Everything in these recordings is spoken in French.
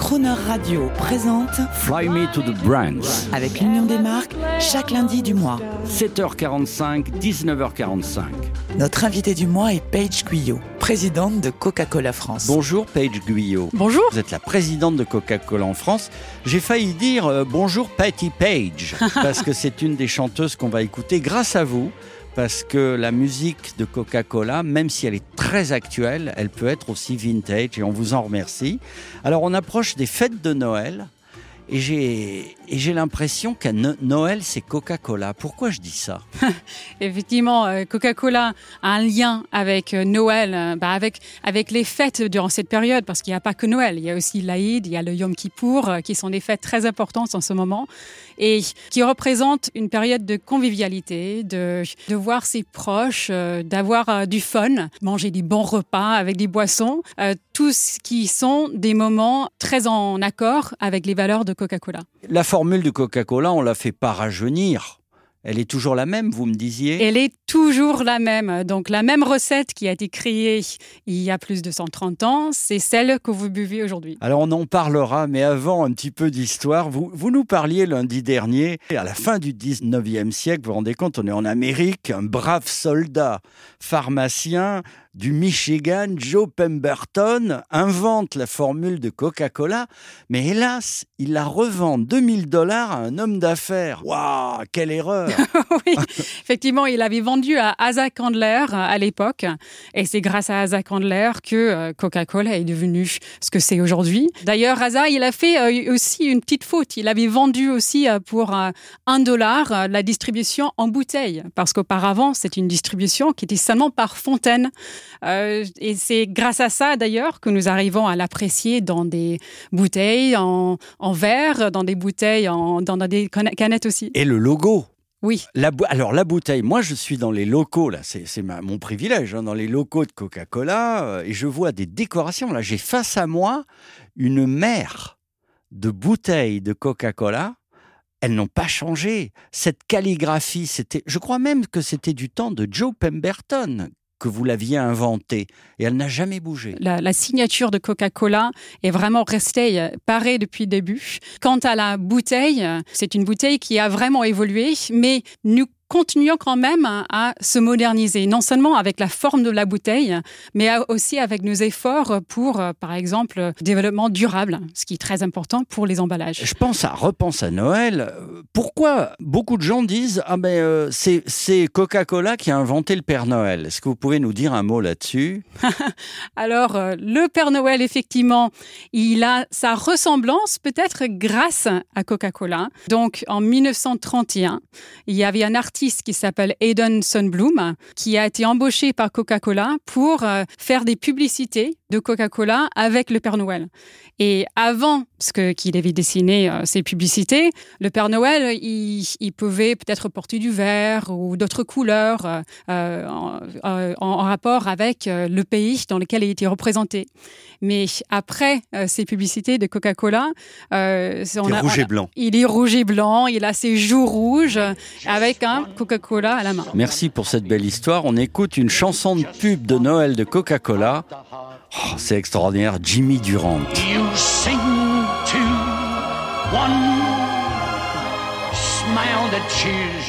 Crooner Radio présente Fly Me to the Brands. avec l'Union des marques chaque lundi du mois. 7h45, 19h45. Notre invité du mois est Paige Guyot, présidente de Coca-Cola France. Bonjour Paige Guyot. Bonjour. Vous êtes la présidente de Coca-Cola en France. J'ai failli dire euh, bonjour Patty Page, parce que c'est une des chanteuses qu'on va écouter grâce à vous. Parce que la musique de Coca-Cola, même si elle est très actuelle, elle peut être aussi vintage et on vous en remercie. Alors on approche des fêtes de Noël et j'ai l'impression qu'à No- Noël c'est Coca-Cola. Pourquoi je dis ça? Effectivement, euh, Coca-Cola a un lien avec euh, Noël, euh, bah, avec, avec les fêtes durant cette période, parce qu'il n'y a pas que Noël. Il y a aussi l'Aïd, il y a le Yom Kippour, qui sont des fêtes très importantes en ce moment, et qui représentent une période de convivialité, de, de voir ses proches, d'avoir du fun, manger des bons repas avec des boissons, ce qui sont des moments très en accord avec les valeurs de Coca-Cola. La formule de Coca-Cola, on la fait pas rajeunir. Elle est toujours la même, vous me disiez Elle est toujours la même. Donc la même recette qui a été créée il y a plus de 130 ans, c'est celle que vous buvez aujourd'hui. Alors on en parlera, mais avant un petit peu d'histoire. Vous, vous nous parliez lundi dernier, à la fin du 19e siècle, vous vous rendez compte, on est en Amérique, un brave soldat pharmacien du Michigan, Joe Pemberton, invente la formule de Coca-Cola, mais hélas, il la revend 2000 dollars à un homme d'affaires. Waouh, quelle erreur oui, effectivement, il avait vendu à Asa Candler à l'époque. Et c'est grâce à Asa Candler que euh, Coca-Cola est devenu ce que c'est aujourd'hui. D'ailleurs, Asa, il a fait euh, aussi une petite faute. Il avait vendu aussi euh, pour un dollar la distribution en bouteille. Parce qu'auparavant, c'était une distribution qui était seulement par fontaine. Euh, et c'est grâce à ça, d'ailleurs, que nous arrivons à l'apprécier dans des bouteilles en, en verre, dans des bouteilles, en, dans des canettes aussi. Et le logo Oui. La alors la bouteille, moi je suis dans les locaux, là, c'est mon privilège, hein, dans les locaux de Coca-Cola, euh, et je vois des décorations. Là, j'ai face à moi une mer de bouteilles de Coca-Cola. Elles n'ont pas changé. Cette calligraphie, c'était, je crois même que c'était du temps de Joe Pemberton que vous l'aviez inventée, et elle n'a jamais bougé. La, signature de Coca-Cola est vraiment restée euh, pareille depuis le début. Quant à la bouteille, euh, c'est une bouteille qui a vraiment évolué, mais nous continuons quand même à, se moderniser, non seulement avec la forme de la bouteille, mais aussi avec nos efforts pour, euh, par exemple, le développement durable, ce qui est très important pour les emballages. Je pense à repense à Noël. Euh, Pourquoi beaucoup de gens disent ah ben euh, c'est c'est Coca-Cola qui a inventé le Père Noël. Est-ce que vous pouvez nous dire un mot là-dessus? Alors, euh, le Père Noël, effectivement, il a sa ressemblance peut-être grâce à Coca-Cola. Donc, en 1931, il y avait un qui s'appelle Aidan Sunbloom qui a été embauché par Coca-Cola pour euh, faire des publicités de Coca-Cola avec le Père Noël. Et avant qu'il avait dessiné euh, ces publicités, le Père Noël, il, pouvait peut-être porter du vert ou d'autres couleurs euh, en, rapport avec le pays dans lequel il était représenté. Mais après euh, ces publicités de Coca-Cola, euh, on a- rouge on et blanc. il est rouge et blanc, il a ses joues rouges euh, avec un Coca-Cola à la main. Merci pour cette belle histoire. On écoute une chanson de pub de Noël de Coca-Cola. Oh, c'est extraordinaire, Jimmy Durant. You sing to one smile that cheers you.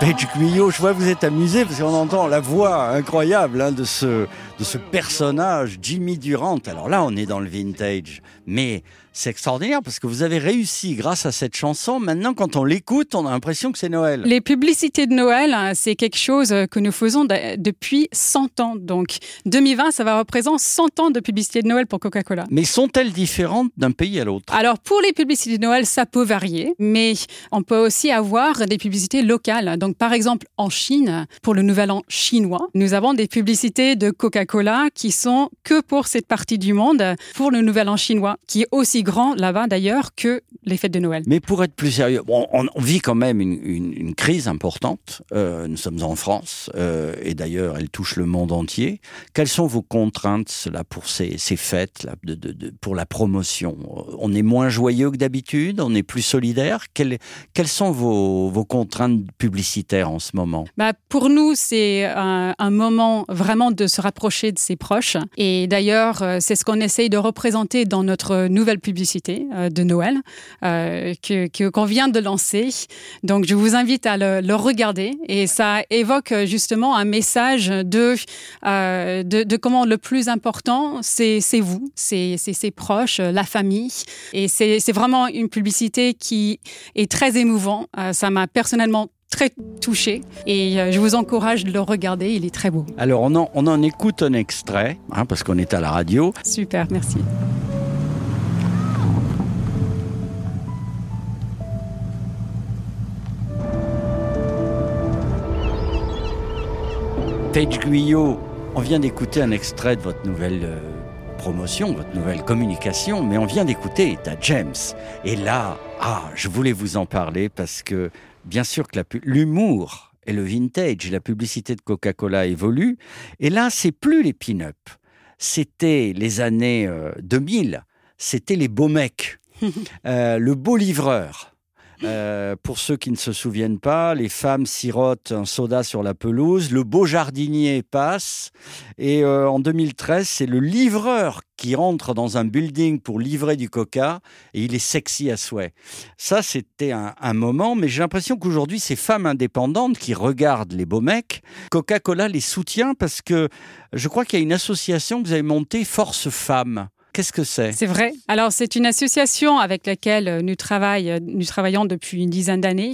Paige Guyot, je vois que vous êtes amusé parce qu'on entend la voix incroyable hein, de, ce, de ce personnage, Jimmy Durant. Alors là, on est dans le vintage. Mais c'est extraordinaire parce que vous avez réussi grâce à cette chanson. Maintenant, quand on l'écoute, on a l'impression que c'est Noël. Les publicités de Noël, hein, c'est quelque chose euh, que nous faisons de- depuis 100 ans. Donc 2020, ça va représenter 100 ans de publicité de Noël pour Coca-Cola. Mais sont-elles différentes d'un pays à l'autre? Alors pour les publicités de Noël, ça peut varier, mais on peut aussi avoir des publicités locales. Donc par exemple en Chine, pour le Nouvel An chinois, nous avons des publicités de Coca-Cola qui sont que pour cette partie du monde, pour le Nouvel An chinois, qui est aussi grand là-bas d'ailleurs que les fêtes de Noël. Mais pour être plus sérieux, on, on vit quand même une, une, une crise importante. Euh, nous sommes en France euh, et d'ailleurs elle touche le monde entier. Quelles sont vos contraintes là pour ces, ces fêtes, là, de, de, de, pour la promotion? On est moins joyeux que d'habitude, on est plus solidaire? Quelles, quelles sont vos, vos contraintes publicitaires en ce moment? Bah, Pour nous, c'est un, un moment vraiment de se rapprocher de ses proches. Et d'ailleurs, euh, c'est ce qu'on essaye de représenter dans notre nouvelle publicité euh, de Noël euh, que qu'on vient de lancer. Donc, je vous invite à le, le regarder et ça évoque euh, justement un message de de, de comment le plus important c'est vous, c'est ses proches, la famille et c'est vraiment une publicité qui est très émouvant. Euh, ça m'a personnellement très touchée et je vous encourage de le regarder. Il est très beau. Alors on en, on en écoute un extrait, hein, parce qu'on est à la radio. Super, merci. Paige Guyot, on vient d'écouter un extrait de votre nouvelle euh, promotion, votre nouvelle communication, mais on vient d'écouter Etta James. Et là, ah, je voulais vous en parler parce que, bien sûr que l'humour et le vintage, la publicité de Coca-Cola évoluent. Et là, c'est plus les pin-up. C'était les années euh, 2000. C'était les beaux mecs. Euh, le beau livreur. Euh, pour ceux qui ne se souviennent pas, les femmes sirotent un soda sur la pelouse, le beau jardinier passe, et euh, en 2013, c'est le livreur qui rentre dans un building pour livrer du coca, et il est sexy à souhait. Ça, c'était un, un moment, mais j'ai l'impression qu'aujourd'hui, ces femmes indépendantes qui regardent les beaux mecs, Coca-Cola les soutient parce que je crois qu'il y a une association que vous avez montée, Force Femmes. Qu'est-ce que c'est? C'est vrai. Alors, c'est une association avec laquelle euh, nous, euh, nous travaillons depuis une dizaine d'années.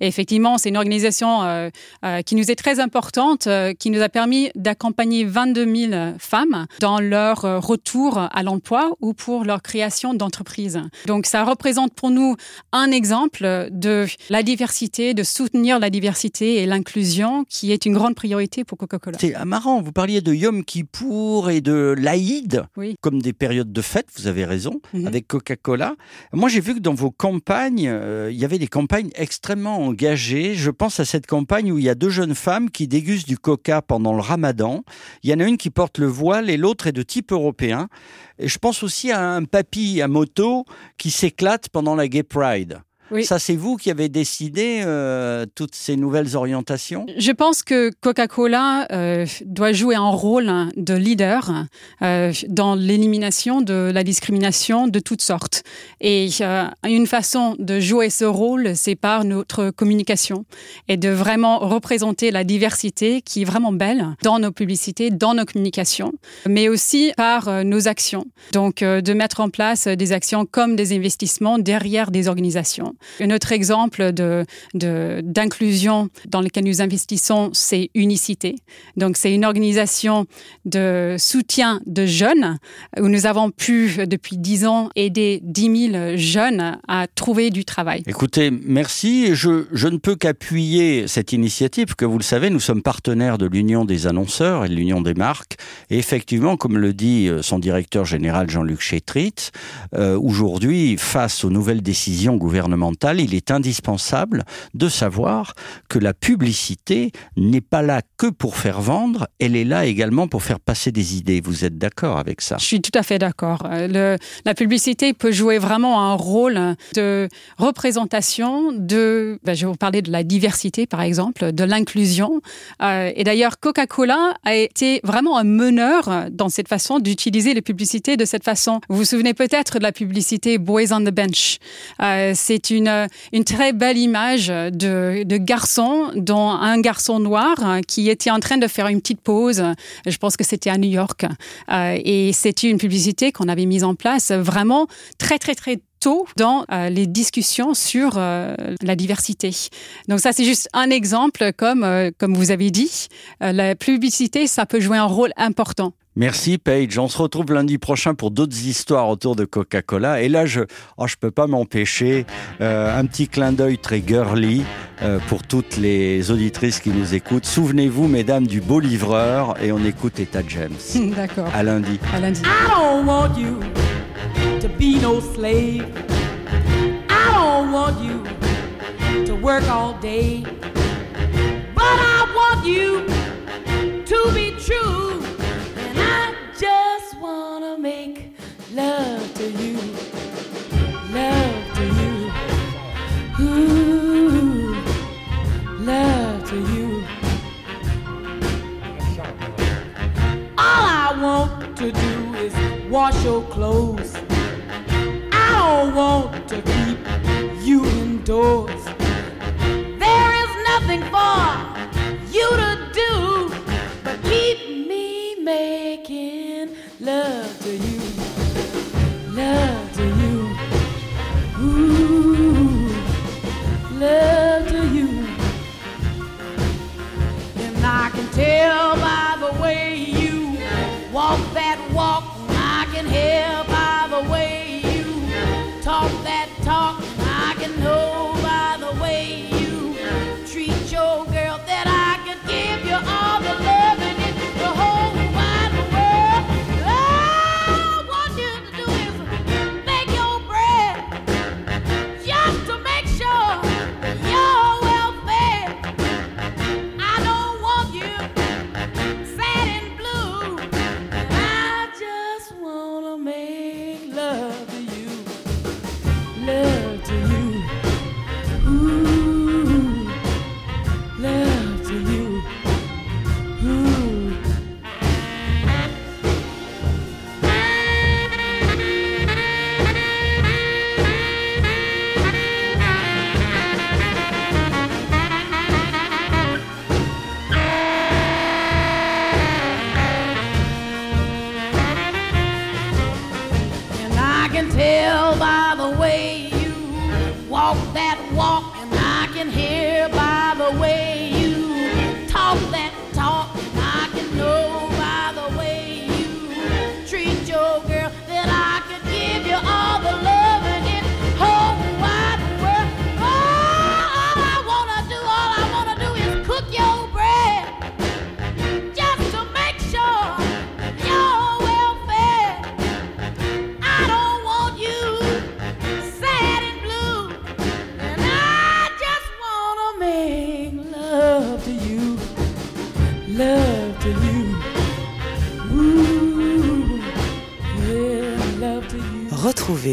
Et effectivement, c'est une organisation euh, euh, qui nous est très importante, euh, qui nous a permis d'accompagner 22 000 femmes dans leur retour à l'emploi ou pour leur création d'entreprise. Donc, ça représente pour nous un exemple de la diversité, de soutenir la diversité et l'inclusion, qui est une grande priorité pour Coca-Cola. C'est marrant, vous parliez de Yom Kippour et de l'Aïd Oui. comme des périodes de fête, vous avez raison, Mhm. avec Coca-Cola. Moi, j'ai vu que dans vos campagnes, euh, il y avait des campagnes extrêmement engagées. Je pense à cette campagne où il y a deux jeunes femmes qui dégustent du coca pendant le ramadan. Il y en a une qui porte le voile et l'autre est de type européen. Et je pense aussi à un papy à moto qui s'éclate pendant la Gay Pride. Oui. Ça, c'est vous qui avez décidé euh, toutes ces nouvelles orientations? Je pense que Coca-Cola euh, doit jouer un rôle hein, de leader euh, dans l'élimination de la discrimination de toutes sortes. Et euh, une façon de jouer ce rôle, c'est par notre communication et de vraiment représenter la diversité qui est vraiment belle dans nos publicités, dans nos communications, mais aussi par euh, nos actions. Donc, euh, de mettre en place des actions comme des investissements derrière des organisations. Un autre exemple d'inclusion dans lequel nous investissons, c'est Unicité. Donc, c'est une organisation de soutien de jeunes où nous avons pu, depuis 10 ans, aider 10 000 jeunes à trouver du travail. Écoutez, merci. Je, je ne peux qu'appuyer cette initiative, que vous le savez, nous sommes partenaires de l'Union des annonceurs et de l'Union des marques. Et effectivement, comme le dit euh, son directeur général Jean-Luc Chétrit, euh, aujourd'hui, face aux nouvelles décisions gouvernementales, il est indispensable de savoir que la publicité n'est pas là que pour faire vendre, elle est là également pour faire passer des idées. Vous êtes d'accord avec ça? Je suis tout à fait d'accord. Euh, La publicité peut jouer vraiment un rôle de représentation de, ben, je vais vous parler de la diversité par exemple, de l'inclusion. Euh, et d'ailleurs, Coca-Cola a été vraiment un meneur dans cette façon d'utiliser les publicités de cette façon. Vous vous souvenez peut-être de la publicité Boys on the Bench? Euh, C'est une, très belle image de, de garçon, dont un garçon noir qui était en train de faire une petite pause. Je pense que c'était à New York. Euh, et c'était une publicité qu'on avait mise en place vraiment très, très, très tôt dans euh, les discussions sur euh, la diversité. Donc ça, c'est juste un exemple, comme, comme vous avez dit, la publicité, ça peut jouer un rôle important. Merci Paige. On se retrouve lundi prochain pour d'autres histoires autour de Coca-Cola. Et là, je ne oh, je peux pas m'empêcher. Euh, un petit clin d'œil très girly euh, pour toutes les auditrices qui nous écoutent. Souvenez-vous, mesdames, du beau livreur. Et on écoute Eta James. D'accord. À lundi. À lundi. I don't want you to be no slave. I don't want you to work all day. But I want you. love.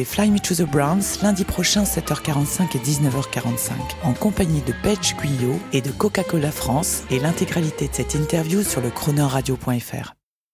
Fly Me to the Browns lundi prochain 7h45 et 19h45 en compagnie de Paige Guyot et de Coca-Cola France et l'intégralité de cette interview sur le chronoradio.fr.